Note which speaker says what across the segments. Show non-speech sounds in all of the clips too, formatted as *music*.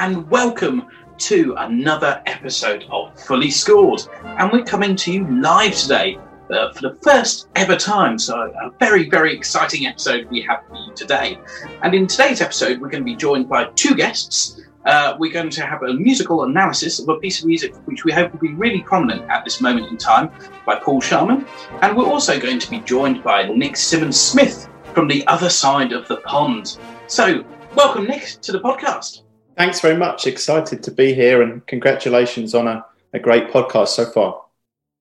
Speaker 1: And welcome to another episode of Fully Scored. And we're coming to you live today uh, for the first ever time. So, a very, very exciting episode we have for you today. And in today's episode, we're going to be joined by two guests. Uh, we're going to have a musical analysis of a piece of music which we hope will be really prominent at this moment in time by Paul Sharman. And we're also going to be joined by Nick Simmons Smith from the other side of the pond. So, welcome, Nick, to the podcast.
Speaker 2: Thanks very much. Excited to be here and congratulations on a, a great podcast so far.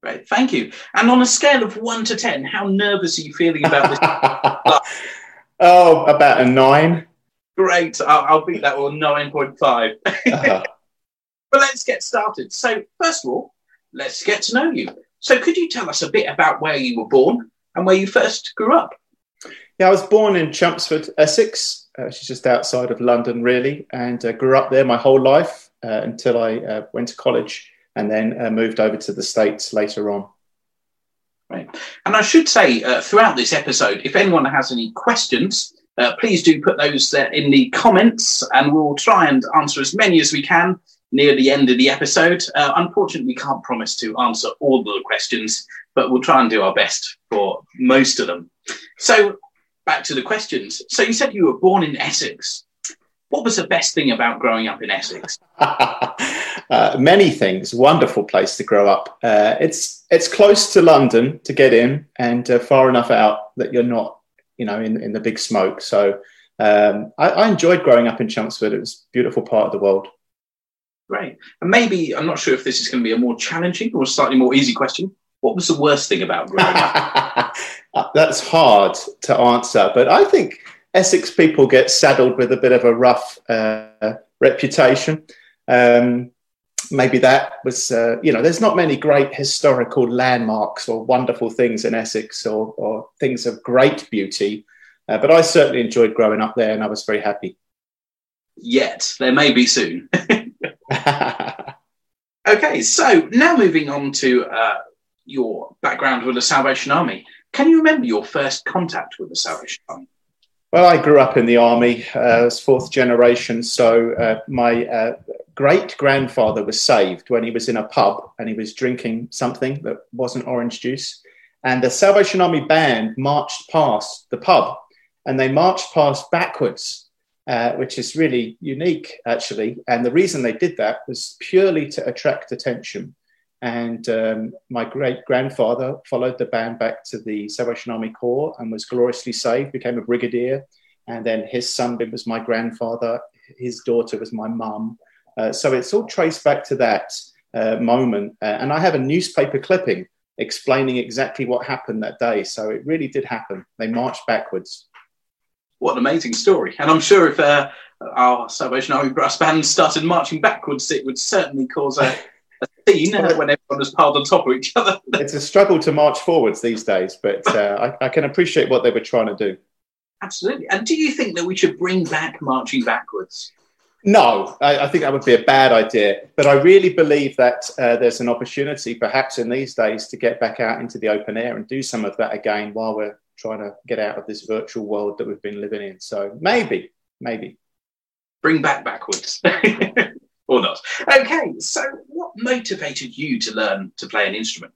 Speaker 1: Great, thank you. And on a scale of one to 10, how nervous are you feeling about this? *laughs*
Speaker 2: oh, about a nine.
Speaker 1: Great, I'll, I'll beat that one 9.5. uh-huh. *laughs* But let's get started. So, first of all, let's get to know you. So, could you tell us a bit about where you were born and where you first grew up?
Speaker 2: Yeah, I was born in Chelmsford, Essex, which is just outside of London, really, and uh, grew up there my whole life uh, until I uh, went to college and then uh, moved over to the States later on.
Speaker 1: Right. And I should say uh, throughout this episode, if anyone has any questions, please do put those in the comments and we'll try and answer as many as we can near the end of the episode. unfortunately, we can't promise to answer all the questions, but we'll try and do our best for most of them. So, back to the questions. So you said you were born in Essex. What was the best thing about growing up in Essex? *laughs*
Speaker 2: uh, many things. Wonderful place to grow up. Uh, it's it's close to London to get in, and uh, far enough out that you're not, you know, in, in the big smoke. So um, I, I, enjoyed growing up in Chelmsford. It was a beautiful part of the world.
Speaker 1: Great. And maybe I'm not sure if this is going to be a more challenging or slightly more easy question. What was the worst thing about growing up? *laughs*
Speaker 2: Uh, that's hard to answer, but I think Essex people get saddled with a bit of a rough uh, reputation. Um, maybe that was, uh, you know, there's not many great historical landmarks or wonderful things in Essex or, or things of great beauty, uh, but I certainly enjoyed growing up there and I was very happy.
Speaker 1: Yet, there may be soon. *laughs* okay, so now moving on to uh, your background with the Salvation Army. Can you remember your first contact with the Salvation Army?
Speaker 2: Well, I grew up in the army uh, as fourth generation. So uh, my uh, great grandfather was saved when he was in a pub and he was drinking something that wasn't orange juice. And the Salvation Army band marched past the pub and they marched past backwards, uh, which is really unique, actually. And the reason they did that was purely to attract attention. And um, my great grandfather followed the band back to the Salvation Army Corps and was gloriously saved, became a brigadier. And then his son was my grandfather, his daughter was my mum. Uh, so it's all traced back to that uh, moment. Uh, and I have a newspaper clipping explaining exactly what happened that day. So it really did happen. They marched backwards.
Speaker 1: What an amazing story. And I'm sure if uh, our Salvation Army brass band started marching backwards, it would certainly cause a *laughs* when everyone was piled on top of each other. *laughs*
Speaker 2: it's a struggle to march forwards these days, but uh, I, I, can appreciate what they were trying to do.
Speaker 1: Absolutely. And do you think that we should bring back marching backwards?
Speaker 2: No, I, I think that would be a bad idea. But I really believe that uh, there's an opportunity, perhaps in these days, to get back out into the open air and do some of that again while we're trying to get out of this virtual world that we've been living in. So maybe, maybe.
Speaker 1: Bring back backwards. *laughs* or not. Okay, so what motivated you to learn to play an instrument?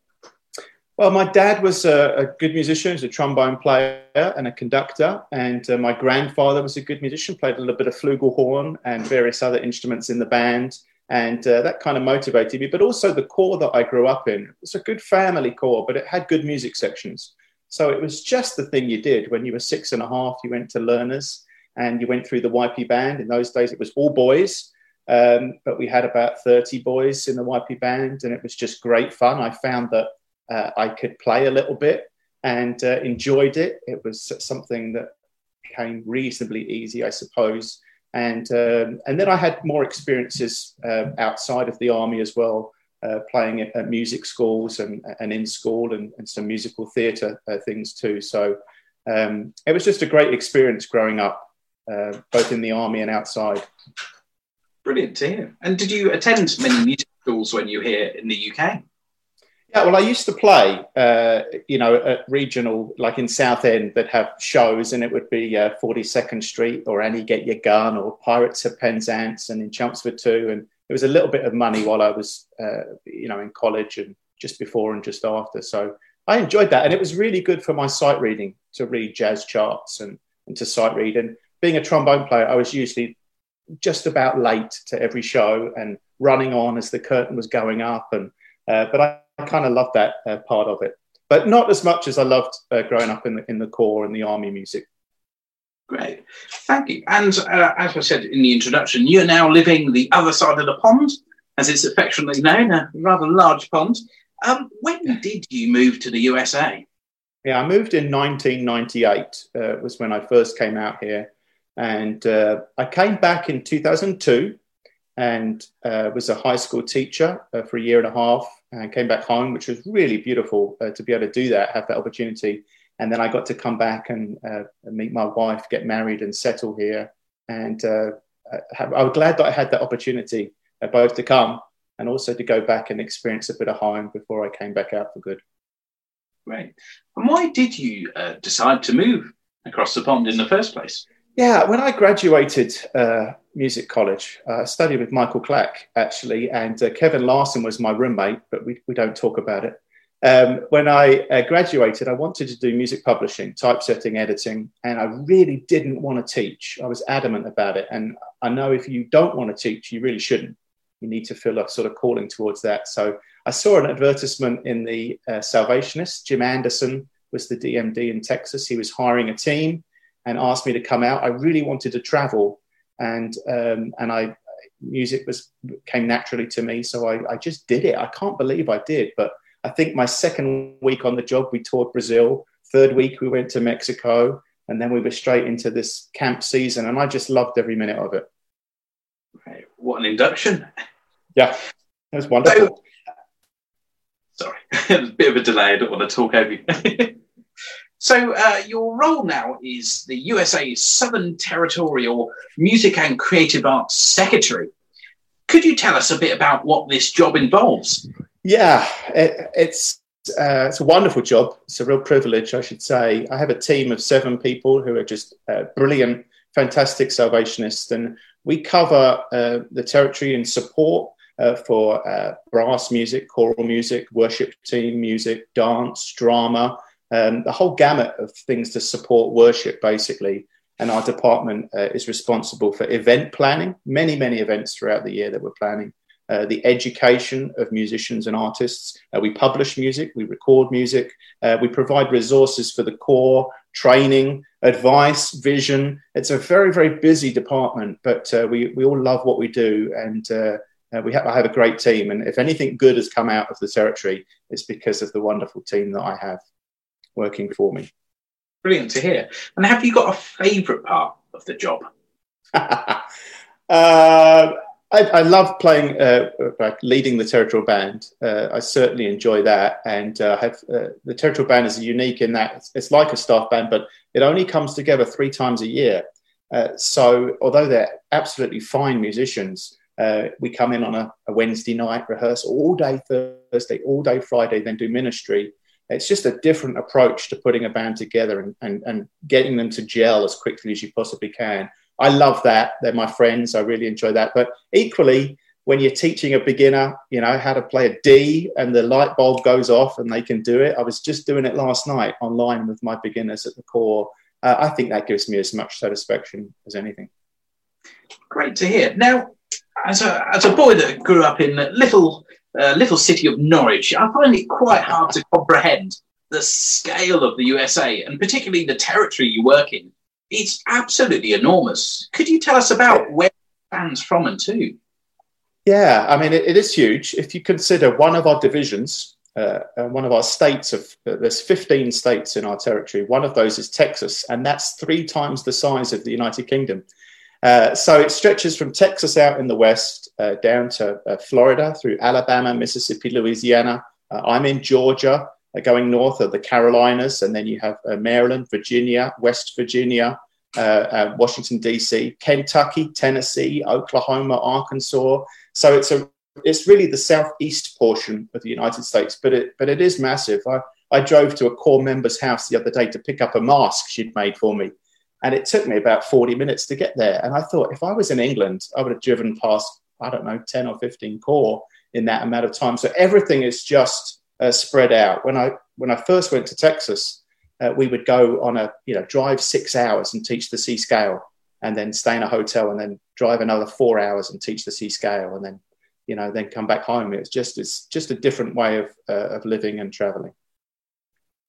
Speaker 2: Well, my dad was a, a good musician, he was a trombone player and a conductor, and uh, my grandfather was a good musician, played a little bit of flugelhorn and various other instruments in the band, and uh, that kind of motivated me. But also the corps that I grew up in it was a good family corps, but it had good music sections. So it was just the thing you did when you were six and a half. You went to learners and you went through the YP band. In those days, it was all boys um, but we had about 30 boys in the YP band, and it was just great fun. I found that uh, I could play a little bit and uh, enjoyed it. It was something that came reasonably easy, I suppose. And, um, and then I had more experiences uh, outside of the army as well, uh, playing at, at, music schools and, and in school and, and some musical theatre uh, things too. So um, it was just a great experience growing up, uh, both in the army and outside.
Speaker 1: Brilliant to hear. And did you attend many music schools when you were here in the UK?
Speaker 2: Yeah, well, I used to play, uh, you know, at regional, like in Southend, that have shows, and it would be uh, 42nd Street or Annie Get Your Gun or Pirates of Penzance and in Chelmsford too. And it was a little bit of money while I was, uh, you know, in college and just before and just after. So I enjoyed that. And it was really good for my sight reading to read jazz charts and, and to sight read. And being a trombone player, I was usually just about late to every show and running on as the curtain was going up. And uh, but I I kind of loved that uh, part of it, but not as much as I loved uh, growing up in the in the corps and the army music.
Speaker 1: Great, thank you. And uh, as I said in the introduction, you're now living the other side of the pond, as it's affectionately known, a rather large pond. Um, when did you move to the USA?
Speaker 2: Yeah, I moved in 1998. Uh, was when I first came out here, and uh, I came back in 2002 and uh, was a high school teacher uh, for a year and a half and came back home, which was really beautiful uh, to be able to do that, have that opportunity. And then I got to come back and uh, meet my wife, get married, and settle here. And uh, have, I was glad that I had that opportunity both to come and also to go back and experience a bit of home before I came back out for good.
Speaker 1: Right. And why did you decide to move across the pond in the first place?
Speaker 2: Yeah, when I graduated uh, music college, uh, I studied with Michael Clack actually, and uh, Kevin Larson was my roommate, but we, we don't talk about it. Um, when I uh, graduated, I wanted to do music publishing, typesetting, editing, and I really didn't want to teach. I was adamant about it. And I know if you don't want to teach, you really shouldn't. You need to feel a sort of calling towards that. So I saw an advertisement in the uh, Salvationist. Jim Anderson was the DMD in Texas. He was hiring a team and asked me to come out. I really wanted to travel, and um, and I music was came naturally to me, so I, I just did it. I can't believe I did, but I think my second week on the job, we toured Brazil. Third week, we went to Mexico, and then we were straight into this camp season, and I just loved every minute of it.
Speaker 1: Right. What an induction!
Speaker 2: Yeah, *laughs* *laughs* it was wonderful.
Speaker 1: So, sorry, there's a bit of a delay. I don't want to talk over you. *laughs* So, uh, your role now is the USA's Southern Territorial Music and Creative Arts Secretary. Could you tell us a bit about what this job involves?
Speaker 2: Yeah, it, it's uh, it's a wonderful job. It's a real privilege, I should say. I have a team of seven people who are just uh, brilliant, fantastic Salvationists, and we cover uh, the territory in support uh, for uh, brass music, choral music, worship team music, dance, drama, um, the whole gamut of things to support worship, basically. And our department uh, is responsible for event planning, many, many events throughout the year that we're planning. Uh, the education of musicians and artists. Uh, we publish music, we record music, uh, we provide resources for the corps, training, advice, vision. It's a very, very busy department, but uh, we, we all love what we do. And uh, we have, I have a great team. And if anything good has come out of the territory, it's because of the wonderful team that I have working for me.
Speaker 1: Brilliant to hear. And have you got a favourite part of the job? *laughs*
Speaker 2: uh, I, I, love playing, uh, leading the territorial band. Uh, I certainly enjoy that, and uh, have uh, the territorial band is unique in that it's, it's, like a staff band, but it only comes together three times a year. Uh, so, although they're absolutely fine musicians, we come in on a, a Wednesday night, rehearse all day Thursday, all day Friday, then do ministry it's just a different approach to putting a band together and, and, and getting them to gel as quickly as you possibly can. I love that. They're my friends. I really enjoy that. But equally, when you're teaching a beginner, you know, how to play a D and the light bulb goes off and they can do it. I was just doing it last night online with my beginners at the corps. Uh, I think that gives me as much satisfaction as anything.
Speaker 1: Great to hear. Now, as a, as a boy that grew up in little little city of Norwich, I find it quite hard to comprehend the scale of the USA and particularly the territory you work in. It's absolutely enormous. Could you tell us about where it spans from and to?
Speaker 2: Yeah, I mean, it, it is huge. If you consider one of our divisions, uh, uh one of our states of uh, there's 15 states in our territory. One of those is Texas, and that's three times the size of the United Kingdom. Uh, so it stretches from Texas out in the west uh, down to uh, Florida through Alabama, Mississippi, Louisiana. Uh, I'm in Georgia, uh, going north of the Carolinas, and then you have Maryland, Virginia, West Virginia, Washington, D.C., Kentucky, Tennessee, Oklahoma, Arkansas. So it's a it's really the southeast portion of the United States, but it but it is massive. I, I drove to a corps member's house the other day to pick up a mask she'd made for me, and it took me about 40 minutes to get there. And I thought if I was in England, I would have driven past I don't know 10 or 15 corps in that amount of time. So everything is just uh, spread out. When I when I first went to Texas, uh, we would go on a you know drive six hours and teach the C scale, and then stay in a hotel, and then drive another four hours and teach the C scale, and then you know then come back home. It's just it's just a different way of uh, of living and traveling.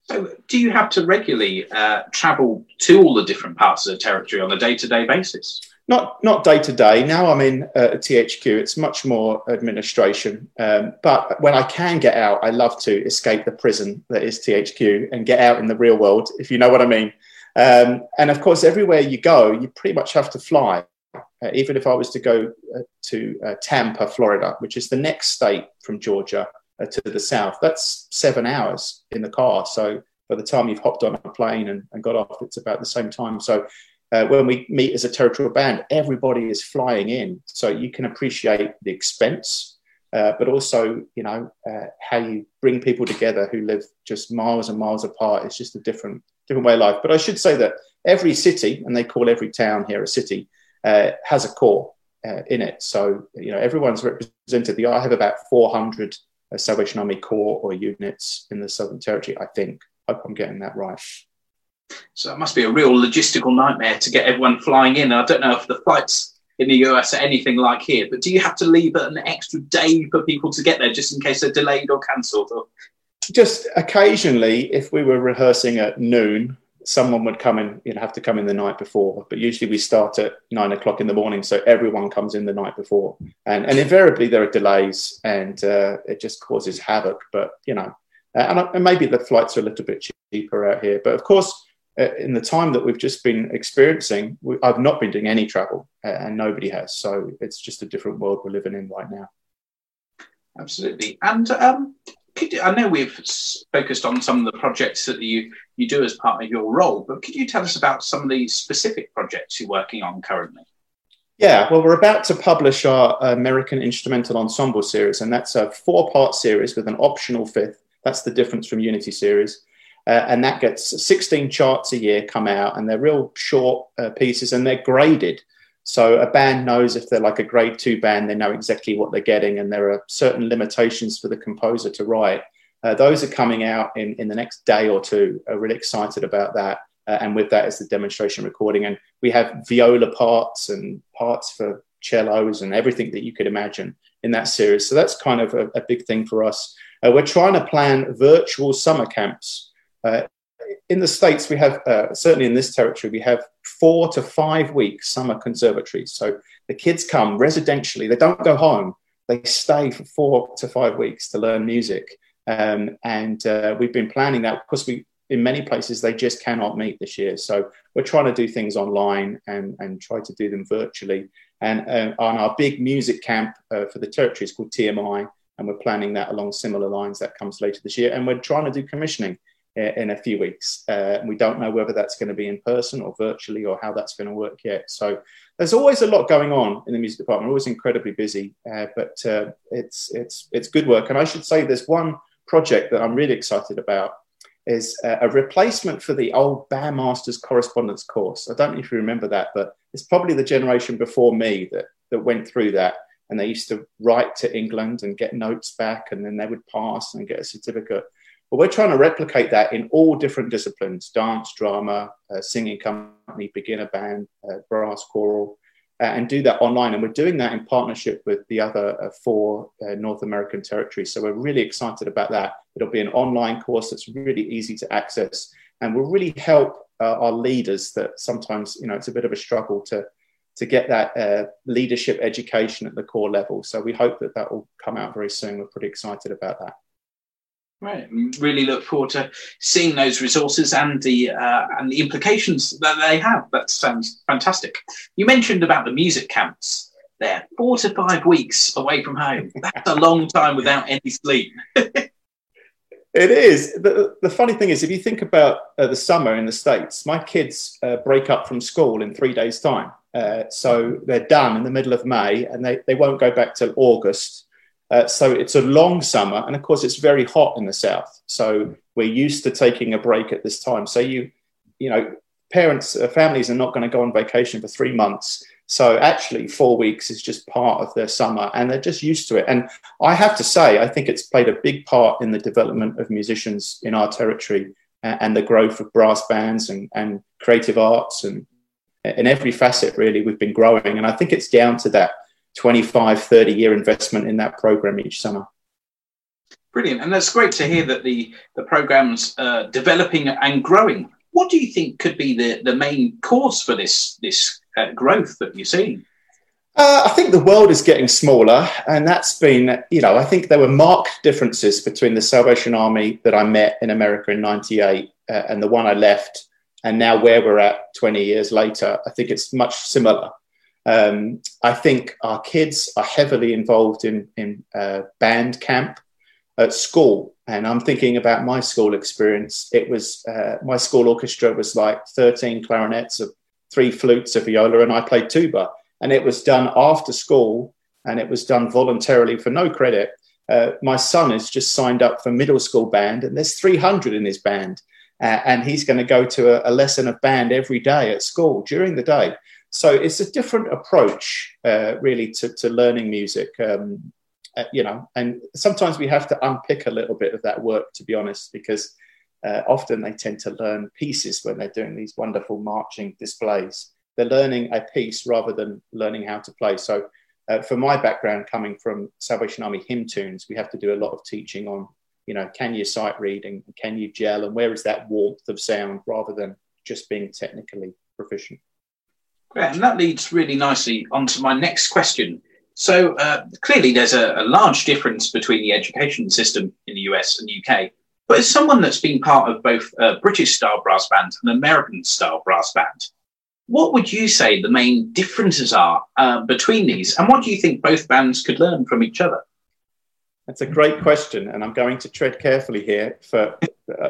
Speaker 1: So, do you have to regularly uh, travel to all the different parts of the territory on a day to day basis?
Speaker 2: not not day to day. Now I'm in uh, THQ. It's much more administration. Um, but when I can get out, I love to escape the prison that is THQ and get out in the real world, if you know what I mean. Um, and of course, everywhere you go, you pretty much have to fly. Uh, even if I was to go uh, to uh, Tampa, Florida, which is the next state from Georgia to the south, that's seven hours in the car. So by the time you've hopped on a plane and, and got off, it's about the same time. So uh, when we meet as a territorial band, everybody is flying in, so you can appreciate the expense, uh, but also you know uh, how you bring people together who live just miles and miles apart. It's just a different different way of life. But I should say that every city, and they call every town here a city, uh, has a corps uh, in it. So you know everyone's represented. I have about 400 uh, A salvation Army corps or units in the Southern Territory. I think. Hope I'm getting that right.
Speaker 1: So it must be a real logistical nightmare to get everyone flying in. I don't know if the flights in the US are anything like here, but do you have to leave an extra day for people to get there just in case they're delayed or cancelled? Or?
Speaker 2: Just occasionally, if we were rehearsing at noon, someone would come in, you'd have to come in the night before, but usually we start at nine o'clock in the morning, so everyone comes in the night before. And, and invariably there are delays and uh, it just causes havoc, but you know, and, and maybe the flights are a little bit cheaper out here. But of course, uh, in the time that we've just been experiencing, I've not been doing any travel, uh, and nobody has. So it's just a different world we're living in right now.
Speaker 1: Absolutely. And um, you, I know we've focused on some of the projects that you you do as part of your role, but could you tell us about some of the specific projects you're working on currently?
Speaker 2: Yeah, well, we're about to publish our American Instrumental Ensemble series, and that's a four part series with an optional fifth. That's the difference from Unity series. Uh, and that gets 16 charts a year come out, and they're real short uh, pieces, and they're graded. So a band knows if they're like a grade two band, they know exactly what they're getting, and there are certain limitations for the composer to write. Uh, those are coming out in, in the next day or two. I'm really excited about that. Uh, and with that is the demonstration recording. And we have viola parts and parts for cellos and everything that you could imagine in that series. So that's kind of a, a big thing for us. Uh, we're trying to plan virtual summer camps uh, in the States, we have, uh, certainly in this territory, we have four to five week summer conservatories. So the kids come residentially, they don't go home, they stay for four to five weeks to learn music. Um, and uh, we've been planning that because we, in many places, they just cannot meet this year. So we're trying to do things online and, and try to do them virtually. And uh, on our big music camp uh, for the territory is called TMI, and we're planning that along similar lines. That comes later this year. And we're trying to do commissioning in a few weeks. Uh, we don't know whether that's going to be in person or virtually or how that's going to work yet. So there's always a lot going on in the music department. Always incredibly busy, uh, but uh, it's it's it's good work. And I should say there's one project that I'm really excited about is a replacement for the old bandmasters correspondence course. I don't know if you remember that, but it's probably the generation before me that that went through that. And they used to write to England and get notes back, and then they would pass and get a certificate. But we're trying to replicate that in all different disciplines dance, drama, uh, singing company, beginner band, uh, brass, choral, uh, and do that online. And we're doing that in partnership with the other uh, four uh, North American territories. So we're really excited about that. It'll be an online course that's really easy to access and will really help uh, our leaders that sometimes, you know, it's a bit of a struggle to to get that leadership education at the corps level. So we hope that that will come out very soon. We're pretty excited about that.
Speaker 1: Right. Really look forward to seeing those resources and the uh, and the implications that they have. That sounds fantastic. You mentioned about the music camps. They're four to five weeks away from home. That's a long time without any sleep. *laughs*
Speaker 2: it is. The, the funny thing is, if you think about uh, the summer in the States, my kids uh, break up from school in three days' time. Uh, so they're done in the middle of May and they, they won't go back till August Uh, so it's a long summer, and of course, it's very hot in the south. So we're used to taking a break at this time. So you, you know, parents, uh, families are not going to go on vacation for three months. So actually, four weeks is just part of their summer, and they're just used to it. And I have to say, I think it's played a big part in the development of musicians in our territory and, and the growth of brass bands and, and creative arts and in every facet. Really, we've been growing, and I think it's down to that 25, 30 year investment in that program each summer.
Speaker 1: Brilliant, and that's great to hear that the the program's uh, developing and growing. What do you think could be the, the main cause for this this uh, growth that you're seeing?
Speaker 2: Uh, I think the world is getting smaller, and that's been, you know, I think there were marked differences between the Salvation Army that I met in America in '98 uh, and the one I left, and now where we're at 20 years later. I think it's much similar. Um, I think our kids are heavily involved in, in uh, band camp at school. And I'm thinking about my school experience. It was uh, my school orchestra was like 13 clarinets, of three flutes, a viola, and I played tuba. And it was done after school and it was done voluntarily for no credit. Uh, my son has just signed up for middle school band, and there's 300 in his band. Uh, and he's going to go to a, a lesson of band every day at school during the day. So it's a different approach, uh, really, to, to learning music. Um, uh, you know, and sometimes we have to unpick a little bit of that work, to be honest, because uh, often they tend to learn pieces when they're doing these wonderful marching displays. They're learning a piece rather than learning how to play. So, uh, for my background coming from Salvation Army hymn tunes, we have to do a lot of teaching on, you know, can you sight reading, can you gel, and where is that warmth of sound rather than just being technically proficient.
Speaker 1: Yeah, and that leads really nicely onto my next question. So uh, clearly, there's a, a, large difference between the education system in the US and UK. But as someone that's been part of both a British style brass band and American style brass band, what would you say the main differences are uh, between these, and what do you think both bands could learn from each other?
Speaker 2: That's a great question, and I'm going to tread carefully here. For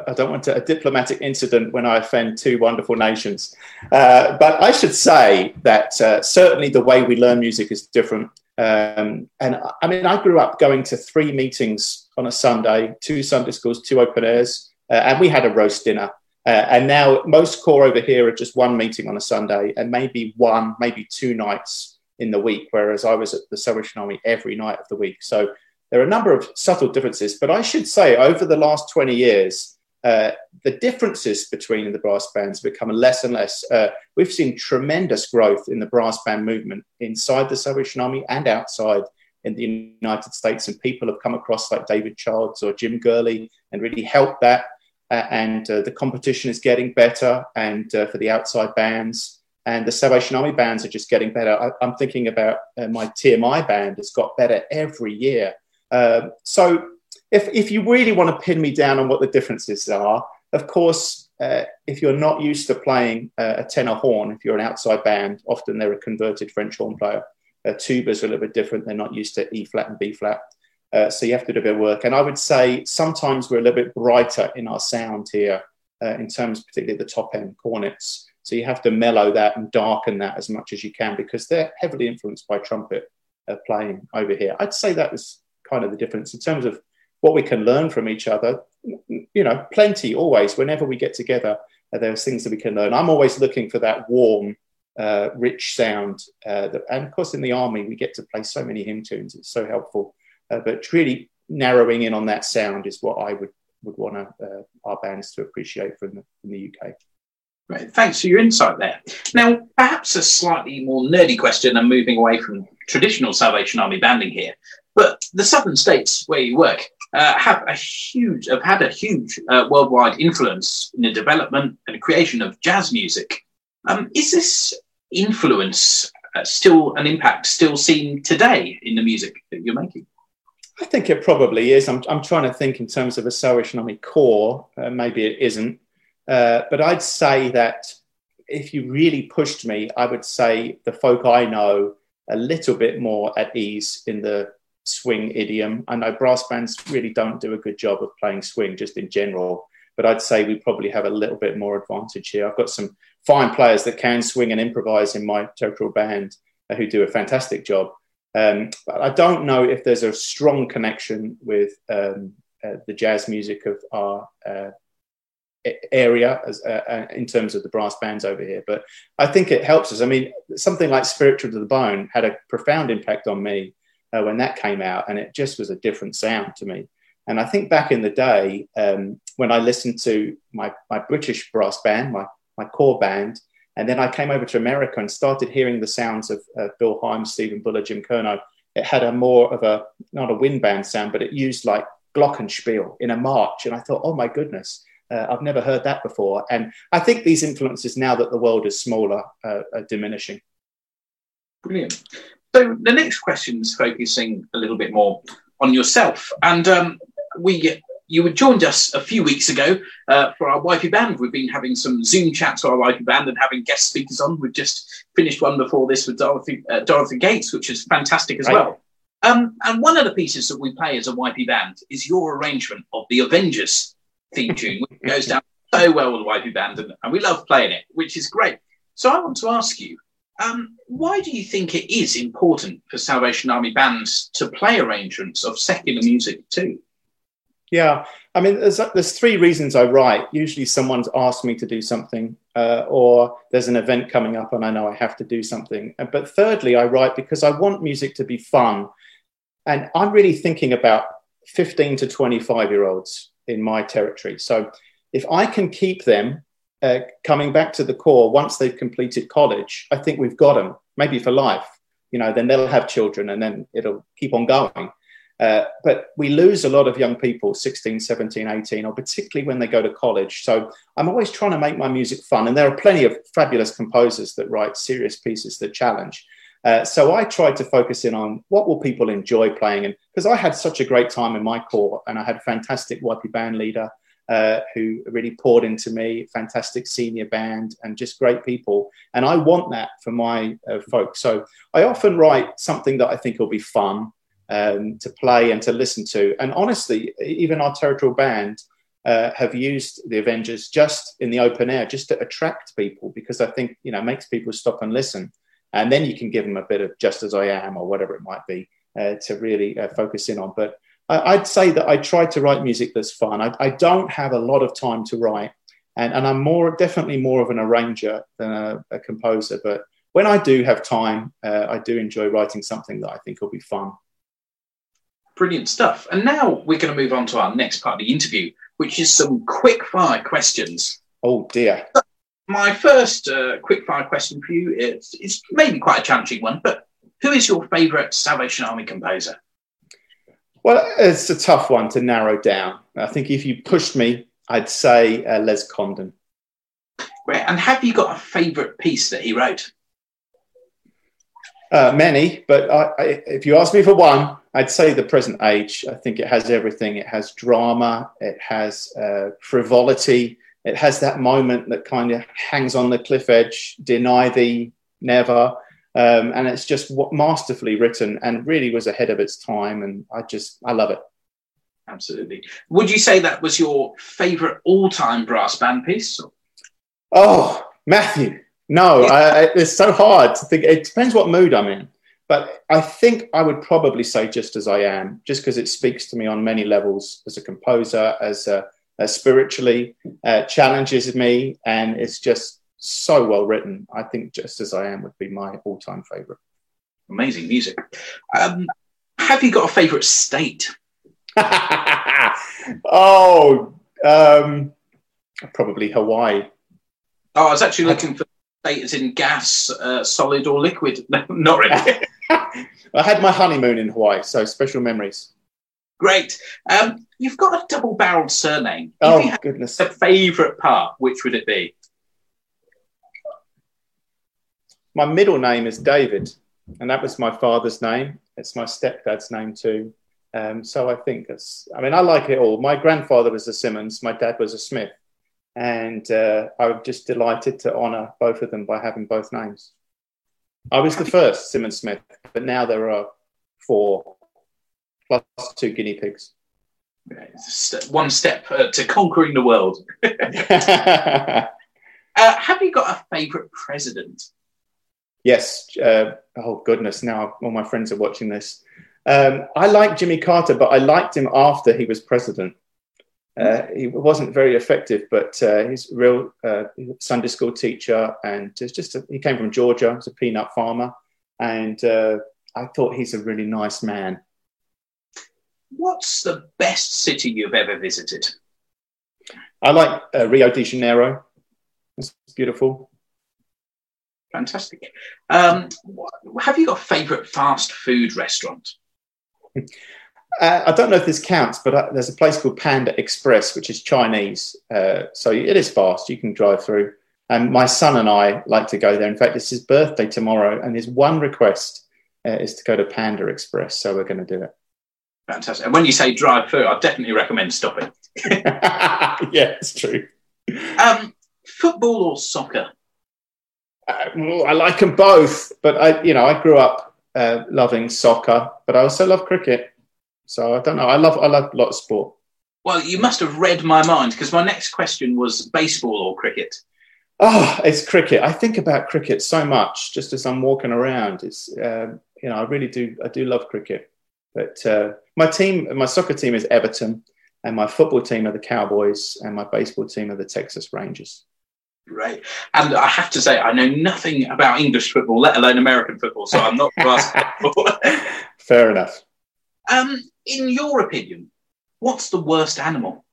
Speaker 2: I don't want a diplomatic incident when I offend two wonderful nations. Uh, but I should say that uh, certainly the way we learn music is different. Um, and I mean, I grew up going to three meetings on a Sunday, two Sunday schools, two open airs, uh, and we had a roast dinner. Uh, and now most corps over here are just one meeting on a Sunday and maybe one, maybe two nights in the week, whereas I was at the Salvation Army every night of the week. So there are a number of subtle differences, but I should say over the last 20 years, uh, the differences between the brass bands have become less and less. Uh, we've seen tremendous growth in the brass band movement inside the Salvation Army and outside in the United States, and people have come across like David Childs or Jim Gourlay and really helped that. Uh, and uh, the competition is getting better, and uh, for the outside bands, and the Salvation Army bands are just getting better. I, am thinking about uh, my TMI band; has got better every year. So if, if you really want to pin me down on what the differences are, of course, uh, if you're not used to playing uh, a tenor horn, if you're an outside band, often they're a converted French horn player. Uh, tubas are a little bit different. They're not used to E flat and B flat. Uh, so you have to do a bit of work. And I would say sometimes we're a little bit brighter in our sound here, uh, in terms particularly the top end cornets. So you have to mellow that and darken that as much as you can because they're heavily influenced by trumpet uh, playing over here. I'd say that was kind of the difference in terms of what we can learn from each other, you know, plenty always. Whenever we get together, uh, there's things that we can learn. I'm always looking for that warm, uh, rich sound. Uh, that, and of course, in the army, we get to play so many hymn tunes. It's so helpful. Uh, but really narrowing in on that sound is what I would, would want uh, our bands to appreciate from the, from the UK.
Speaker 1: Right, thanks for your insight there. Now, perhaps a slightly more nerdy question and moving away from traditional Salvation Army banding here, but the southern states where you work, uh, have a huge, have had a huge uh, worldwide influence in the development and creation of jazz music. Um, is this influence uh, still an impact still seen today in the music that you're making?
Speaker 2: I think it probably is. I'm, I'm trying to think in terms of a Salvation Army corps. Uh, maybe it isn't. Uh, but I'd say that if you really pushed me, I would say the folk I know a little bit more at ease in the swing idiom. I know brass bands really don't do a good job of playing swing just in general, but I'd say we probably have a little bit more advantage here. I've got some fine players that can swing and improvise in my territorial band uh, who do a fantastic job. Um, but I don't know if there's a strong connection with um, uh, the jazz music of our uh, area as, uh, uh, in terms of the brass bands over here. But I think it helps us. I mean, something like Spiritual to the Bone had a profound impact on me uh, when that came out, and it just was a different sound to me. And I think back in the day, um, when I listened to my, my British brass band, my, my corps band, and then I came over to America and started hearing the sounds of uh, Bill Himes, Stephen Bulla, Jim Curnow. It had a more of a, not a wind band sound, but it used like glockenspiel in a march. And I thought, oh my goodness, uh, I've never heard that before. And I think these influences, now that the world is smaller, uh, are diminishing.
Speaker 1: Brilliant. So the next question is focusing a little bit more on yourself. And um, we you were joined us a few weeks ago uh, for our YP Band. We've been having some Zoom chats for our YP Band and having guest speakers on. We've just finished one before this with Dorothy, uh, Dorothy Gates, which is fantastic as right. well. Um, and one of the pieces that we play as a YP Band is your arrangement of the Avengers theme tune, goes down so well with the YP Band, and, and, we love playing it, which is great. So I want to ask you, um, why do you think it is important for Salvation Army bands to play arrangements of secular music too?
Speaker 2: Yeah, I mean, there's, there's three reasons I write. Usually, someone's asked me to do something, uh, or there's an event coming up and I know I have to do something. But thirdly, I write because I want music to be fun. And I'm really thinking about 15 to 25 year olds in my territory. So if I can keep them uh, coming back to the corps once they've completed college, I think we've got them, maybe for life. You know, then they'll have children and then it'll keep on going. Uh, but we lose a lot of young people 16 17 18 or particularly when they go to college so i'm always trying to make my music fun and there are plenty of fabulous composers that write serious pieces that challenge uh, so i tried to focus in on what will people enjoy playing and because i had such a great time in my corps and i had a fantastic YP band leader uh, who really poured into me fantastic senior band and just great people and i want that for my uh, folks so i often write something that i think will be fun um, to play and to listen to. And honestly, even our territorial band uh, have used the Avengers just in the open air, just to attract people, because I think you know makes people stop and listen. And then you can give them a bit of "Just as I Am" or whatever it might be uh, to really uh, focus in on. But I, would say that I try to write music that's fun. I, I, don't have a lot of time to write, and, and I'm more definitely more of an arranger than a, a composer. But when I do have time, uh, I do enjoy writing something that I think will be fun.
Speaker 1: Brilliant stuff. And now we're going to move on to our next part of the interview, which is some quick fire questions.
Speaker 2: Oh, dear.
Speaker 1: My first uh, quick fire question for you is, is maybe quite a challenging one, but who is your favourite Salvation Army composer?
Speaker 2: Well, it's a tough one to narrow down. I think if you pushed me, I'd say uh, Les Condon.
Speaker 1: Great. And have you got a favourite piece that he wrote?
Speaker 2: Uh, many, but I, I, if you ask me for one, I'd say the present age. I think it has everything. It has drama. It has uh, frivolity. It has that moment that kind of hangs on the cliff edge. Deny thee, never. Um, and it's just masterfully written and really was ahead of its time. And I just I love it.
Speaker 1: Absolutely. Would you say that was your favourite all-time brass band piece?
Speaker 2: Oh, Matthew. No, I, it's so hard to think. It depends what mood I'm in. But I think I would probably say just as I am, just because it speaks to me on many levels as a composer, as, a, as spiritually, uh, challenges me, and it's just so well written. I think just as I am would be my all time favorite.
Speaker 1: Amazing music. Um, have you got a favorite state? *laughs*
Speaker 2: oh, um, probably Hawaii.
Speaker 1: Oh, I was actually looking for state in gas, uh, solid, or liquid. *laughs* Not really. *laughs*
Speaker 2: I had my honeymoon in Hawaii, so special memories.
Speaker 1: Great. Um, you've got a double-barreled surname.
Speaker 2: Oh goodness!
Speaker 1: A favourite part? Which would it be?
Speaker 2: My middle name is David, and that was my father's name. It's my stepdad's name too. Um, so I think it's. I mean, I like it all. My grandfather was a Simmons. My dad was a Smith, and uh, I'm just delighted to honour both of them by having both names. I was the first Simmons Smith, but now there are four plus two guinea pigs.
Speaker 1: One step uh, to conquering the world. *laughs* *laughs* uh, have you got a favourite president?
Speaker 2: Yes. Uh, oh goodness! Now all my friends are watching this. Um, I like Jimmy Carter, but I liked him after he was president. Uh, he wasn't very effective, but uh, he's a real uh, Sunday school teacher, and just, just a, he came from Georgia. He's a peanut farmer, and uh, I thought he's a really nice man.
Speaker 1: What's the best city you've ever visited?
Speaker 2: I like uh, Rio de Janeiro. It's beautiful.
Speaker 1: Fantastic. Um, have you got a favourite fast food restaurant?
Speaker 2: Uh, I don't know if this counts, but uh, there's a place called Panda Express, which is Chinese. Uh, so it is fast. You can drive through. And my son and I like to go there. In fact, it's his birthday tomorrow, and his one request uh, is to go to Panda Express. So we're going to do it.
Speaker 1: Fantastic. And when you say drive through, I definitely recommend stopping. *laughs*
Speaker 2: yeah, it's true.
Speaker 1: Um, football or soccer?
Speaker 2: Uh, I like them both, but I, you know, I grew up uh, loving soccer, but I also love cricket. So I don't know. I love I love a lot of sport.
Speaker 1: Well, you must have read my mind because my next question was baseball or cricket.
Speaker 2: Oh, it's cricket. I think about cricket so much just as I'm walking around. It's uh, you know I really do I do love cricket. But uh, my team, my soccer team is Everton, and my football team are the Cowboys, and my baseball team are the Texas Rangers.
Speaker 1: Right. And I have to say, I know nothing about English football, let alone American football, so I'm not *laughs*
Speaker 2: Fair enough.
Speaker 1: Um, in your opinion, what's the worst animal?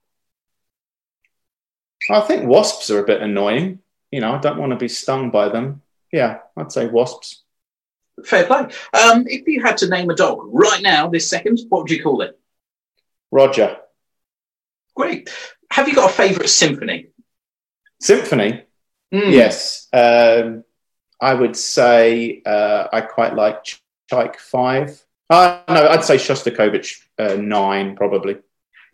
Speaker 2: I think wasps are a bit annoying. You know, I don't want to be stung by them. Yeah, I'd say wasps.
Speaker 1: Fair play. Um, if you had to name a dog right now, this second, what would you call it?
Speaker 2: Roger.
Speaker 1: Great. Have you got a favourite symphony?
Speaker 2: Symphony? Mm. Yes. Um, I would say uh, I quite like Tchaik 5. Uh, no, I'd say Shostakovich uh, 9, probably.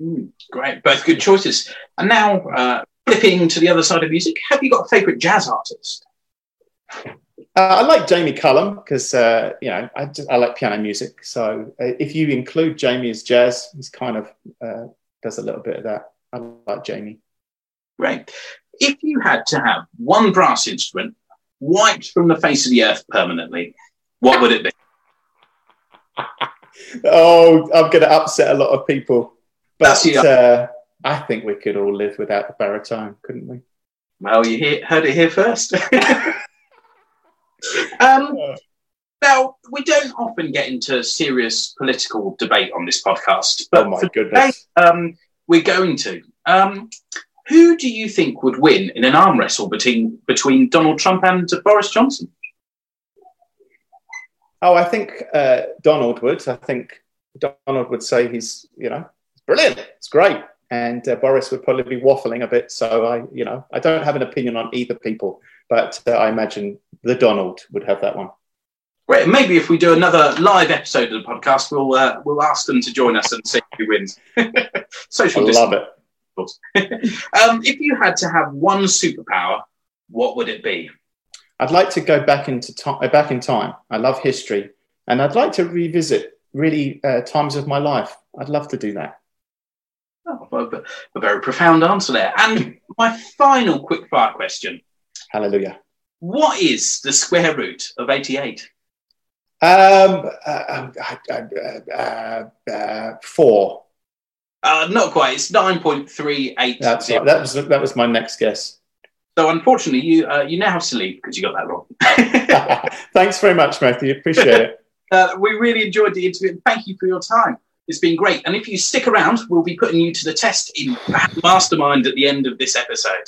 Speaker 1: Mm, great. Both good choices. And now, uh, flipping to the other side of music, have you got a favourite jazz artist?
Speaker 2: Uh, I like Jamie Cullum because uh, you know I, just, I, like piano music. So uh, if you include Jamie as jazz, he's kind of uh, does a little bit of that. I like Jamie.
Speaker 1: Great. If you had to have one brass instrument wiped from the face of the earth permanently, what would it be?
Speaker 2: oh, I'm going to upset a lot of people, but uh, I think we could all live without the baritone, couldn't we?
Speaker 1: Well, you hear, heard it here first. *laughs* Um, now, we don't often get into serious political debate on this podcast, but
Speaker 2: oh my goodness.
Speaker 1: Today, um, we're going to. Um, who do you think would win in an arm wrestle between between Donald Trump and Boris Johnson?
Speaker 2: Oh, I think uh, Donald would. I think Donald would say he's, you know, brilliant. It's great. And uh, Boris would probably be waffling a bit. So I, you know, I don't have an opinion on either people, but uh, I imagine the Donald would have that one.
Speaker 1: Great. Maybe if we do another live episode of the podcast, we'll uh, we'll ask them to join us and see who wins. *laughs*
Speaker 2: Social. I love it. *laughs*
Speaker 1: um, if you had to have one superpower, what would it be?
Speaker 2: I'd like to go back into time, uh, back in time. I love history, and I'd like to revisit really uh, times of my life. I'd love to do that.
Speaker 1: Oh, a, a very profound answer there. And my final quick fire question.
Speaker 2: Hallelujah.
Speaker 1: What is the square root of 88?
Speaker 2: Um, uh, uh, uh, four.
Speaker 1: Not quite. It's nine point three eight.
Speaker 2: That's right. That was, that was my next guess.
Speaker 1: So unfortunately, you uh, you now have to leave because you got that wrong. *laughs* *laughs*
Speaker 2: Thanks very much, Matthew. Appreciate it. *laughs*
Speaker 1: Uh, we really enjoyed the interview. Thank you for your time. It's been great. And if you stick around, we'll be putting you to the test in Mastermind at the end of this episode.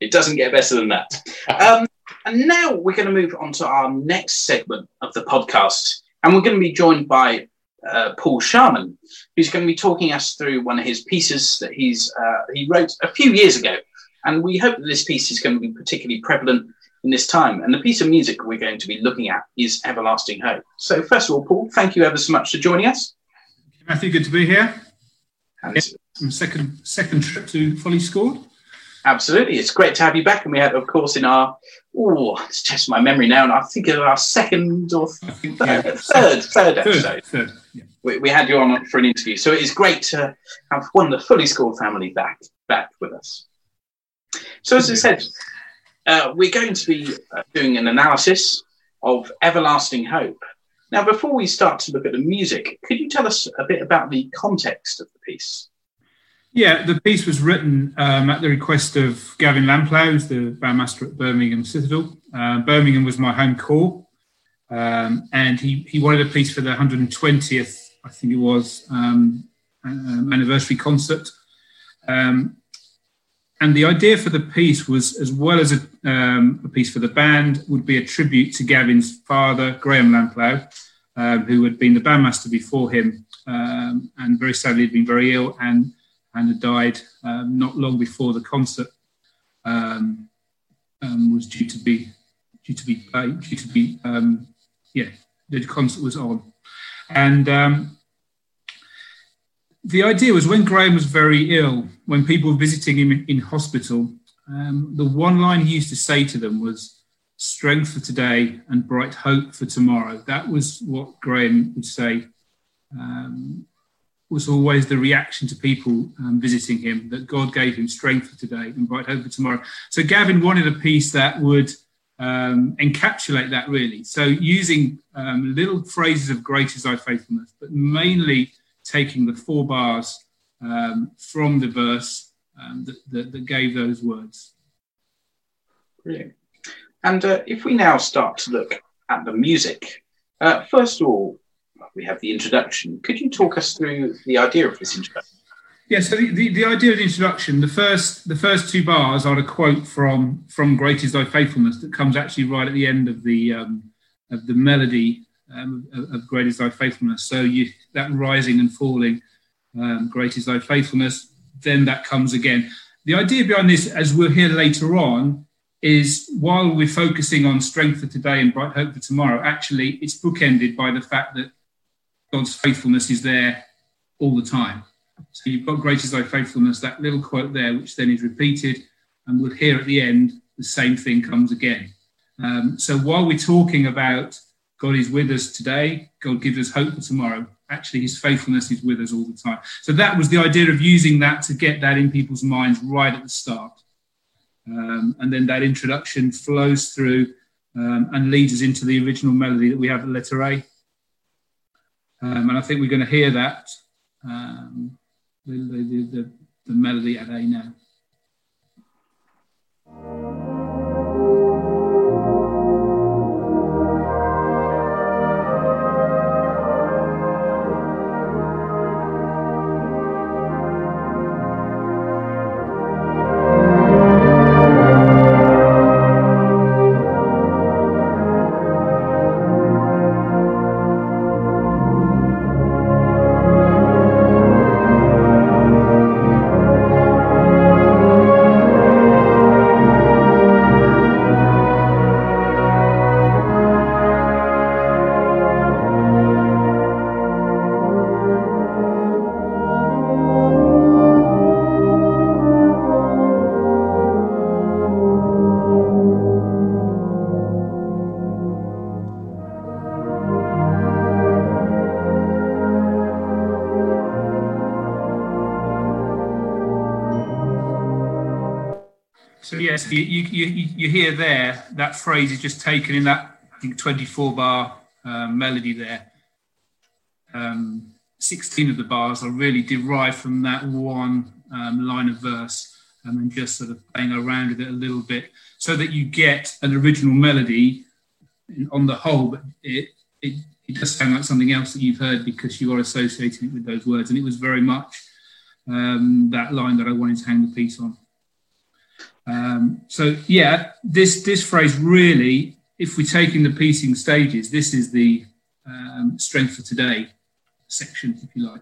Speaker 1: It doesn't get better than that. Um, and now we're going to move on to our next segment of the podcast. And we're going to be joined by uh, Paul Sharman, who's going to be talking us through one of his pieces that he's uh, he wrote a few years ago. And we hope that this piece is going to be particularly prevalent in this time. And the piece of music we're going to be looking at is Everlasting Hope. So, first of all, Paul, thank you ever so much for joining us.
Speaker 3: Matthew, good to be here. And second second trip to Fully Scored.
Speaker 1: Absolutely, it's great to have you back. And we had, of course, in our oh, let's test my memory now, and I think of our second or third, yeah. third, third episode. Third, third, yeah. we, we, had you on for an interview, so it is great to have one of the fully scored family back back with us. So, as I said, uh, we're going to be uh, doing an analysis of Everlasting Hope. Now, before we start to look at the music, could you tell us a bit about the context of the piece?
Speaker 3: Yeah, the piece was written um, at the request of Gavin Lamplough, who's the bandmaster at Birmingham Citadel. Uh, Birmingham was my home corps, um, and he, he wanted a piece for the 120th, I think it was, um, um, anniversary concert. Um, and the idea for the piece was, as well as a, um, a, piece for the band, would be a tribute to Gavin's father, Graham Lamplough, um, who had been the bandmaster before him, and very sadly had been very ill and and had died um, not long before the concert um, um, was due to be due to be played, due to be um, yeah the concert was on, and um, the idea was when Graham was very ill, when people were visiting him in, hospital, the one line he used to say to them was strength for today and bright hope for tomorrow. That was what Graham would say um, was always the reaction to people um, visiting him that God gave him strength for today and bright hope for tomorrow. So Gavin wanted a piece that would um, encapsulate that really. So using um, little phrases of great is thy faithfulness, but mainly taking the four bars um, from the verse um, that, that, that, gave those words.
Speaker 1: Brilliant. And uh, if we now start to look at the music, uh, first of all, we have the introduction. Could you talk us through the idea of this introduction?
Speaker 3: Yeah, so the, the, the, idea of the introduction, the first the first two bars are a quote from from Great is Thy Faithfulness that comes actually right at the end of the um, of the melody um, of, of, Great is Thy Faithfulness. So you that rising and falling, um, Great is Thy Faithfulness, then that comes again. The idea behind this, as we'll hear later on, is while we're focusing on strength for today and bright hope for tomorrow, actually it's bookended by the fact that God's faithfulness is there all the time. So you've got great is thy faithfulness, that little quote there, which then is repeated, and we'll hear at the end the same thing comes again. Um, so while we're talking about God is with us today, God gives us hope for tomorrow, actually his faithfulness is with us all the time. So that was the idea of using that to get that in people's minds right at the start. Um, and then that introduction flows through um, and leads us into the original melody that we have at letter A. Um, and I think we're going to hear that, um, the, the, the, the melody at A now. Yes, you, you, you, hear there that phrase is just taken in that I think 24 bar um, melody there. Um, 16 of the bars are really derived from that one um, line of verse and then just sort of playing around with it a little bit so that you get an original melody on the whole, but it, it, it does sound like something else that you've heard because you are associating it with those words. And it was very much um, that line that I wanted to hang the piece on. Um, so yeah, this this phrase really, if we're taking the piecing stages, this is the um, strength for today section, if you like,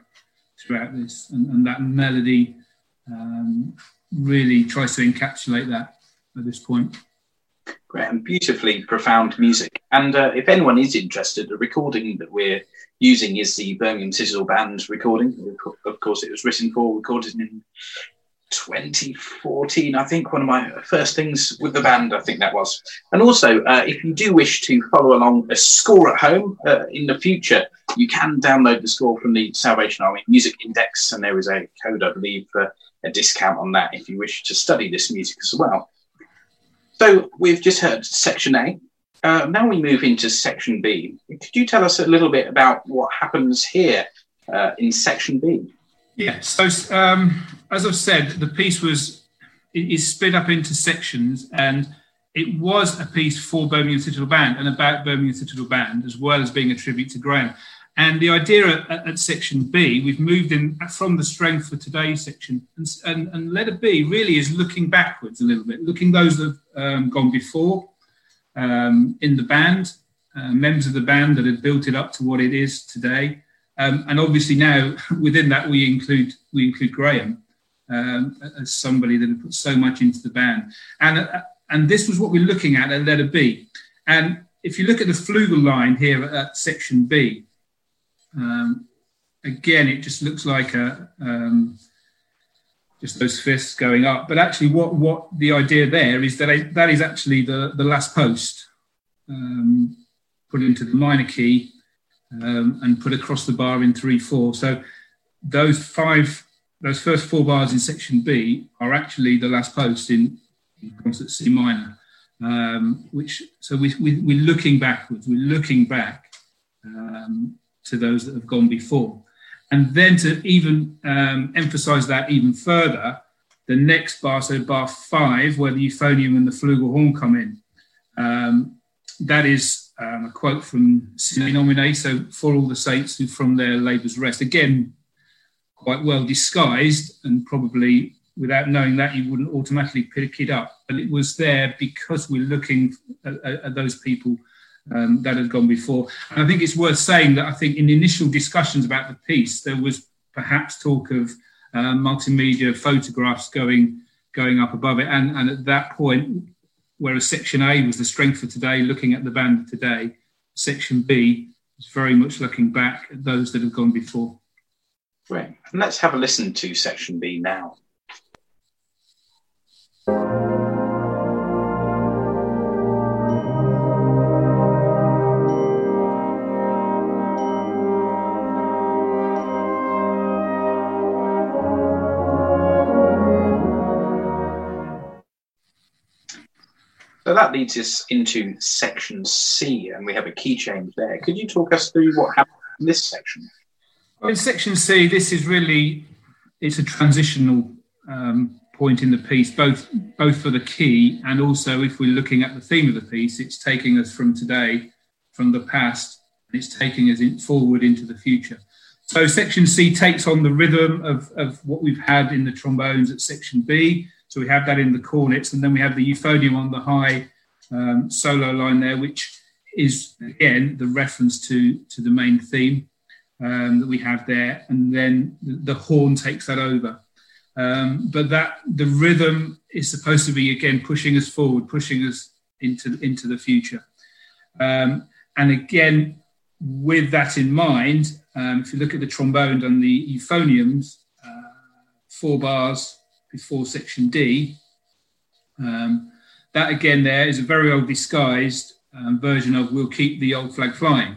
Speaker 3: throughout this, and, and that melody um, really tries to encapsulate that at this point.
Speaker 1: Great and beautifully profound music. And uh, if anyone is interested, the recording that we're using is the Birmingham Citadel Band recording. Of course, it was written for, recorded in 2014, I think, one of my first things with the band, I think that was. And also, uh, if you do wish to follow along a score at home uh, in the future, you can download the score from the Salvation Army Music Index, and there is a code, I believe, for a discount on that if you wish to study this music as well. So we've just heard section A. Uh, now we move into section B. Could you tell us a little bit about what happens here uh, in section B?
Speaker 3: Yeah. So um, as I've said, the piece was is split up into sections, and it was a piece for Birmingham Citadel Band and about Birmingham Citadel Band, as well as being a tribute to Graham. And the idea at, at, section B, we've moved in from the strength for today's section, and, and, and letter B really is looking backwards a little bit, looking those that have um, gone before um, in the band, uh, members of the band that have built it up to what it is today, um, and obviously now *laughs* within that we include we include Graham um, as somebody that had put so much into the band, and uh, and this was what we're looking at at letter B, and if you look at the flugel line here at section B um, again, it just looks like a um, just those fists going up. But actually, what what the idea there is that I, that is actually the the last post um, put into the minor key um, and put across the bar in three four. So those five those first four bars in section B are actually the last post in, concert C minor. Um, which so we, we, we're looking backwards. We're looking back um, to those that have gone before. And then to even um, emphasize that even further, the next bar, so bar five, where the euphonium and the flugelhorn come in, um, that is um, a quote from Sine Nomine, so for all the saints who from their labours rest. Again, quite well disguised, and probably without knowing that, you wouldn't automatically pick it up. But it was there because we're looking at, at those people um, that had gone before. And I think it's worth saying that I think in initial discussions about the piece, there was perhaps talk of uh, multimedia photographs going going up above it. And, and at that point, whereas section A was the strength for today, looking at the band today, section B is very much looking back at those that have gone before.
Speaker 1: Great. And let's have a listen to section B now. So that leads us into section C, and we have a key change there. Could you talk us through what happened in this section?
Speaker 3: Well, in section C, this is really it's a transitional um, point in the piece, both both for the key and also if we're looking at the theme of the piece, it's taking us from today, from the past, and it's taking us in, forward into the future. So section C takes on the rhythm of, of what we've had in the trombones at section B, so we have that in the cornets, and then we have the euphonium on the high um, solo line there, which is again the reference to to the main theme um, that we have there, and then the, horn takes that over. Um, but that the rhythm is supposed to be again pushing us forward, pushing us into into the future. Um, and again, with that in mind, um, if you look at the trombone and the euphoniums, uh, four bars before section D. Um, that again, there is a very old disguised um, version of "We'll keep the old flag flying."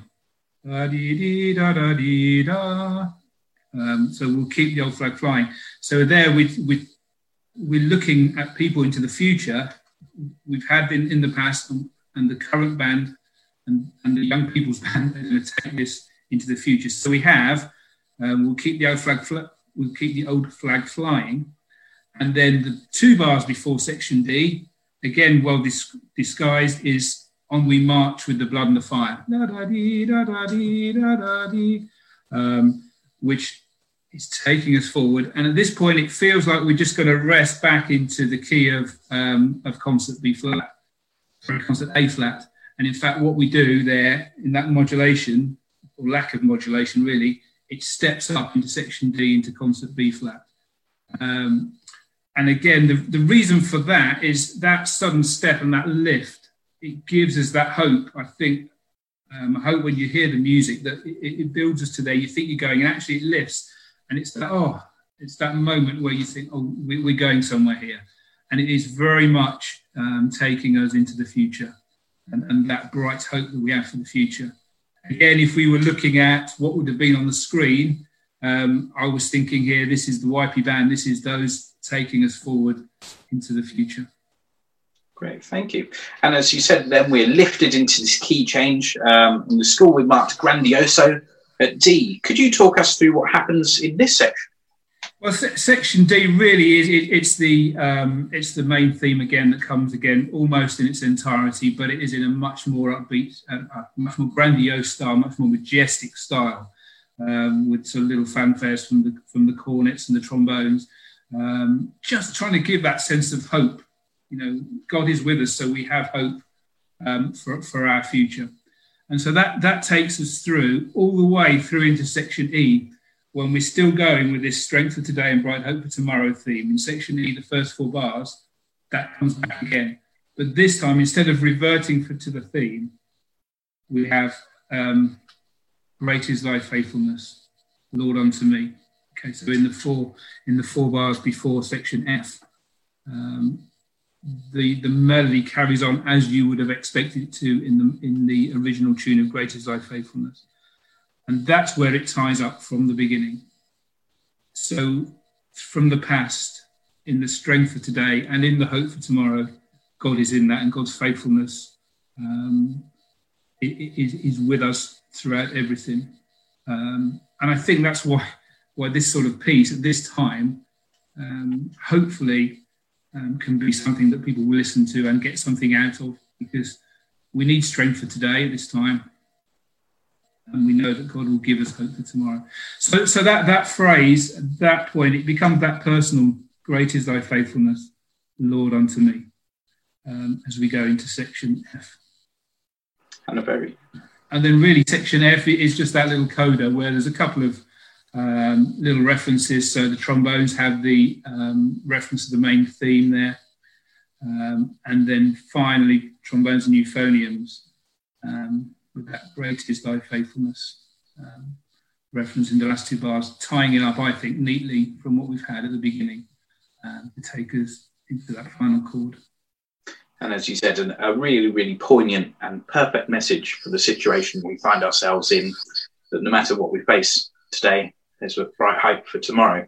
Speaker 3: Da, dee, da, da, dee, da. Um, so we'll keep the old flag flying. So there, we, we, we're looking at people into the future. We've had in, in the past, and, and the current band and, and the young people's *laughs* band are going to take this into the future. So we have, um, we'll keep the old flag, fl- we'll keep the old flag flying. And then the two bars before section D, again well dis- disguised, is on we march with the blood and the fire, um, which is taking us forward. And at this point, it feels like we're just going to rest back into the key of, um, of concert B flat, concert A flat. And in fact, what we do there in that modulation, or lack of modulation really, it steps up into section D into concert B flat. Um, and again, the, the reason for that is that sudden step and that lift. It gives us that hope. I think um, I hope when you hear the music that it, it, builds us to there. You think you're going, and actually it lifts, and it's that oh, it's that moment where you think, oh, we, are going somewhere here, and it is very much um, taking us into the future, and, and that bright hope that we have for the future. Again, if we were looking at what would have been on the screen, um, I was thinking here, this is the YP band, this is those taking us forward into the future.
Speaker 1: Great, thank you. And as you said, then we're lifted into this key change. Um, in the school, we marked Grandioso at D. Could you talk us through what happens in this section?
Speaker 3: Well, se- section D really is it, it's the um, it's the main theme again that comes again almost in its entirety, but it is in a much more upbeat, uh, much more grandiose style, much more majestic style, um, with some little fanfares from the from the cornets and the trombones, um, just trying to give that sense of hope. You know, God is with us, so we have hope um, for for our future, and so that that takes us through all the way through into section E when we're still going with this strength for today and bright hope for tomorrow theme in section E, the first four bars, that comes back again. But this time, instead of reverting for, to the theme, we have um, great is thy faithfulness, Lord unto me. Okay, so in the four in the four bars before section F, um, the the melody carries on as you would have expected it to in the in the original tune of Great is thy faithfulness. And that's where it ties up from the beginning. So, from the past, in the strength of today, and in the hope for tomorrow, God is in that, and God's faithfulness um, is, is with us throughout everything. Um, and I think that's why, why this sort of piece at this time, um, hopefully, um, can be something that people will listen to and get something out of, because we need strength for today at this time and we know that God will give us hope for tomorrow. So, so that that phrase, at that point, it becomes that personal. Great is thy faithfulness, Lord, unto me. Um, as we go into section F.
Speaker 1: And a very.
Speaker 3: And then really section F is just that little coda where there's a couple of um, little references. So the trombones have the um, reference to the main theme there. Um, and then finally, trombones and euphoniums. Um, with that great is thy faithfulness um, reference in the last two bars, tying it up, I think, neatly from what we've had at the beginning um, to take us into that final chord.
Speaker 1: And as you said, an, a really, really poignant and perfect message for the situation we find ourselves in, that no matter what we face today, there's a bright hope for tomorrow.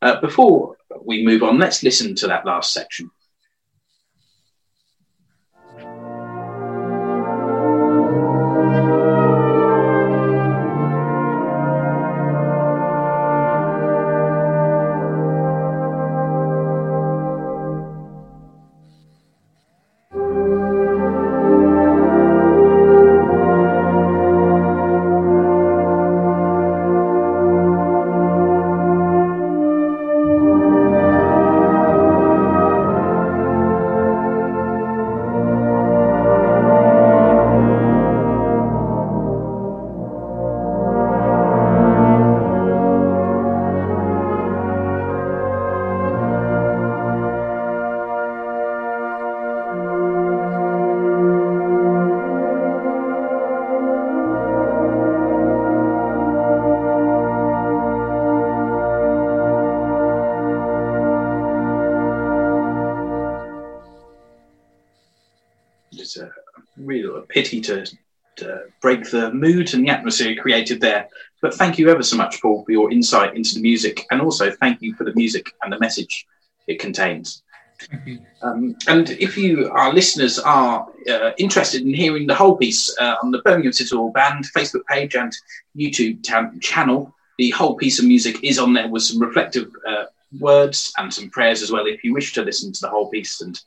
Speaker 1: Uh, before we move on, let's listen to that last section. Pity to, to break the mood and the atmosphere created there. But thank you ever so much, Paul, for your insight into the music, and also thank you for the music and the message it contains. Um, and if you, our listeners, are uh, interested in hearing the whole piece uh, on the Birmingham Citadel Band Facebook page and YouTube t- channel, the whole piece of music is on there with some reflective uh, words and some prayers as well. If you wish to listen to the whole piece and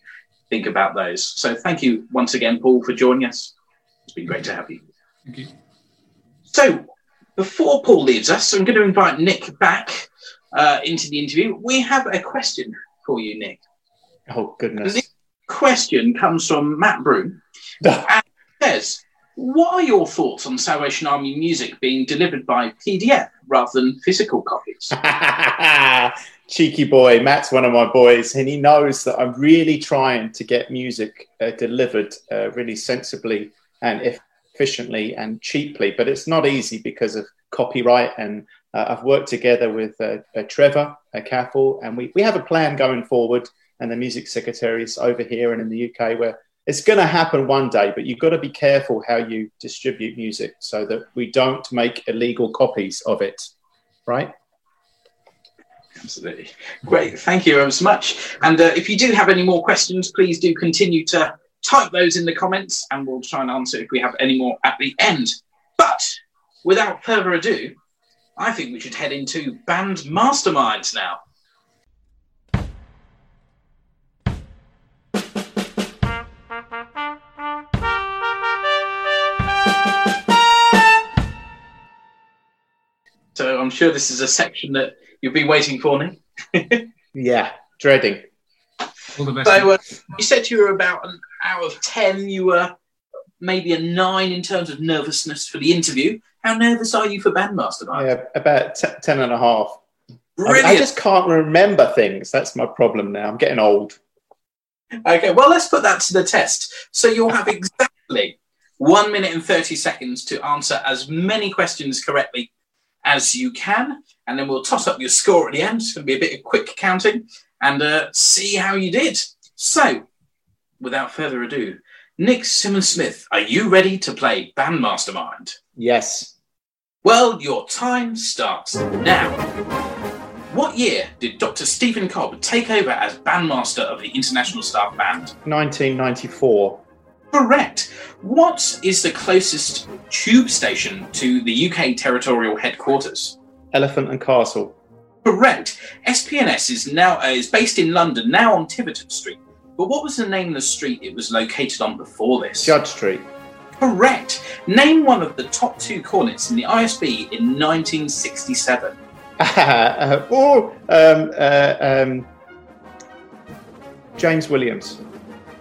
Speaker 1: think about those, so thank you once again, Paul, for joining us. It's been great to have you.
Speaker 3: Thank you.
Speaker 1: So, before Paul leaves us, I'm going to invite Nick back uh, into the interview. We have a question for you, Nick.
Speaker 2: Oh, goodness.
Speaker 1: This question comes from Matt Broom *laughs* and says, What are your thoughts on Salvation Army music being delivered by PDF rather than physical copies? *laughs*
Speaker 2: Cheeky boy, Matt's one of my boys, and he knows that I'm really trying to get music uh, delivered uh, really sensibly and efficiently and cheaply. But it's not easy because of copyright. And uh, I've worked together with uh, uh, Trevor uh, Caffull, and we, we have a plan going forward. And the music secretaries over here and in the UK, where it's going to happen one day, but you've got to be careful how you distribute music so that we don't make illegal copies of it, right?
Speaker 1: Absolutely. Great. Thank you so much. And uh, if you do have any more questions, please do continue to type those in the comments and we'll try and answer if we have any more at the end. But without further ado, I think we should head into band masterminds now. So I'm sure this is a section that you've been waiting for, Nick. *laughs*
Speaker 2: yeah, dreading.
Speaker 3: All the best.
Speaker 1: So uh, you said you were about an out of 10, you were maybe a nine in terms of nervousness for the interview. How nervous are you for Bandmastermind?
Speaker 2: Yeah, about t- 10 and a half. I, I just can't remember things. That's my problem now. I'm getting old.
Speaker 1: Okay, well, let's put that to the test. So you'll have exactly one minute and 30 seconds to answer as many questions correctly as you can. And then we'll toss up your score at the end. It's going to be a bit of quick counting and uh, see how you did. So, without further ado, Nick Simmons Smith, are you ready to play Bandmastermind?
Speaker 2: Yes.
Speaker 1: Well, your time starts now. What year did Dr. Stephen Cobb take over as bandmaster of the International Staff Band?
Speaker 2: 1994.
Speaker 1: Correct. What is the closest tube station to the UK territorial headquarters?
Speaker 2: Elephant and Castle.
Speaker 1: Correct. SP&S is now uh, is based in London, now on Tiverton Street. But what was the name of the street it was located on before this?
Speaker 2: Judd Street.
Speaker 1: Correct. Name one of the top two cornets in the ISB in 1967. *laughs*
Speaker 2: uh, oh, um, uh, um, James Williams.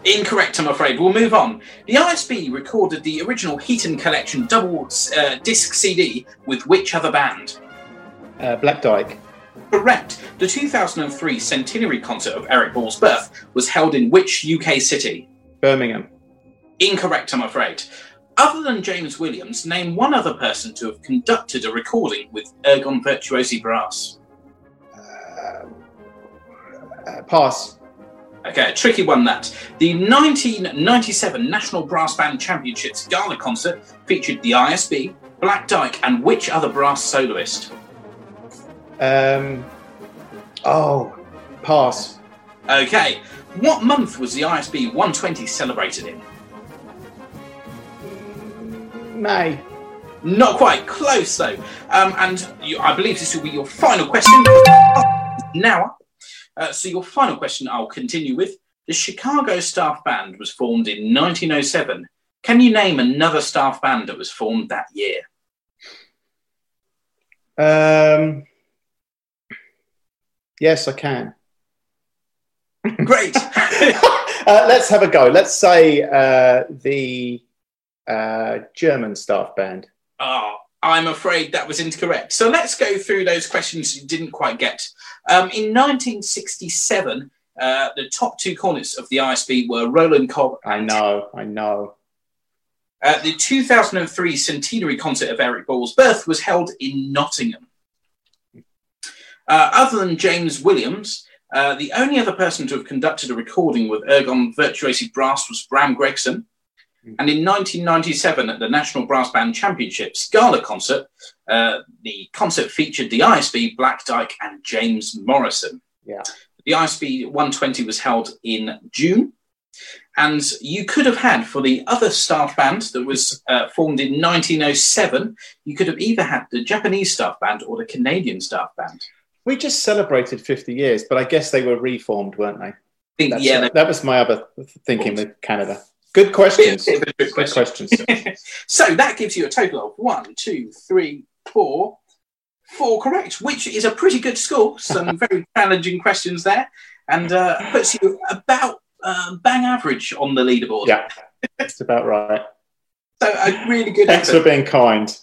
Speaker 1: Incorrect, I'm afraid. We'll move on. The ISB recorded the original Heaton Collection double uh, disc CD with which other band?
Speaker 2: Uh, Black Dyke.
Speaker 1: Correct. The 2003 centenary concert of Eric Ball's birth was held in which UK city?
Speaker 2: Birmingham.
Speaker 1: Incorrect, I'm afraid. Other than James Williams, name one other person to have conducted a recording with Egon Virtuosi Brass.
Speaker 2: Uh, uh, pass.
Speaker 1: Okay, a tricky one that. The 1997 National Brass Band Championships Gala concert featured the ISB, Black Dyke, and which other brass soloist?
Speaker 2: Um, oh, pass.
Speaker 1: Okay, what month was the ISB 120 celebrated in?
Speaker 2: May.
Speaker 1: Not quite, close though. Um, and you, I believe this will be your final question. Now. Uh, so your final question I'll continue with. The Chicago Staff Band was formed in 1907. Can you name another staff band that was formed that year?
Speaker 2: Um, yes, I can.
Speaker 1: Great. *laughs*
Speaker 2: uh, let's have a go. Let's say uh, the uh, German staff band.
Speaker 1: Oh, I'm afraid that was incorrect. So let's go through those questions you didn't quite get. Um, in 1967, uh, the top two corners of the ISB were Roland Cobb.
Speaker 2: I know, I know.
Speaker 1: Uh, the 2003 centenary concert of Eric Ball's birth was held in Nottingham. Uh, other than James Williams, uh, the only other person to have conducted a recording with Egon Virtuosi Brass was Bram Gregson. And in 1997, at the National Brass Band Championships Gala concert, uh, the concert featured the ISB, Black Dyke, and James Morrison.
Speaker 2: Yeah.
Speaker 1: The ISB 120 was held in June. And you could have had for the other staff band that was uh, formed in 1907, you could have either had the Japanese staff band or the Canadian staff band.
Speaker 2: We just celebrated 50 years, but I guess they were reformed, weren't they?
Speaker 1: Think, yeah,
Speaker 2: it. that was my other thinking with Canada. Good questions. *laughs*
Speaker 1: Bit of a
Speaker 2: Good
Speaker 1: question.
Speaker 2: questions. *laughs*
Speaker 1: so that gives you a total of one, two, three, four, four correct, which is a pretty good score. Some *laughs* very challenging questions there, and uh, puts you about uh, bang average on the leaderboard.
Speaker 2: yeah, that's about right.
Speaker 1: So a really good
Speaker 2: Thanks
Speaker 1: effort.
Speaker 2: for being kind.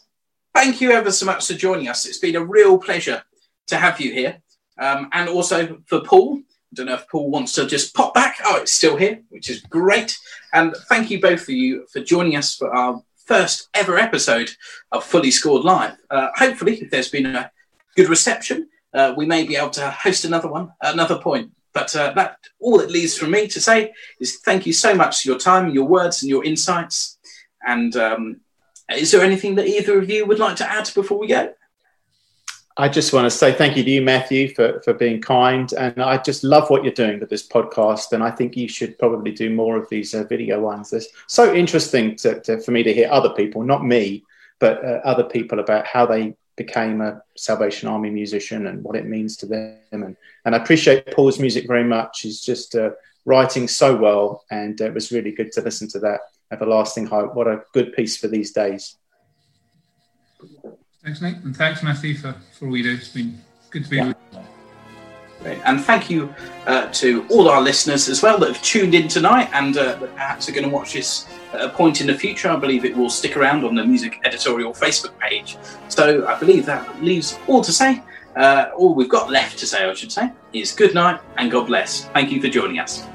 Speaker 1: Thank you ever so much for joining us. It's been a real pleasure to have you here, um, and also for Paul. I don't know if Paul wants to just pop back. Oh, it's still here, which is great. And thank you both of you for joining us for our first ever episode of Fully Scored Live. Uh, hopefully, if there's been a good reception, uh, we may be able to host another one at another point. But uh, that all it leaves for me to say is thank you so much for your time, your words, and your insights. And um, is there anything that either of you would like to add before we go?
Speaker 2: I just want to say thank you to you, Matthew, for, for being kind. And I just love what you're doing with this podcast. And I think you should probably do more of these uh, video ones. It's so interesting to, to, for me to hear other people, not me, but uh, other people about how they became a Salvation Army musician and what it means to them. And, and I appreciate Paul's music very much. He's just uh, writing so well. And it was really good to listen to that. Everlasting Hope. What a good piece for these days.
Speaker 3: Thanks, Nate, and thanks, Matthew, for, for all you do. It's been good to be yeah. with you.
Speaker 1: And thank you uh, to all our listeners as well that have tuned in tonight and uh, perhaps are going to watch this at a point in the future. I believe it will stick around on the Music Editorial Facebook page. So I believe that leaves all to say. Uh, all we've got left to say, I should say, is good night and God bless. Thank you for joining us.